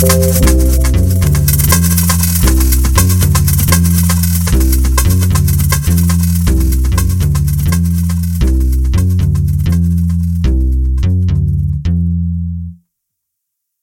Música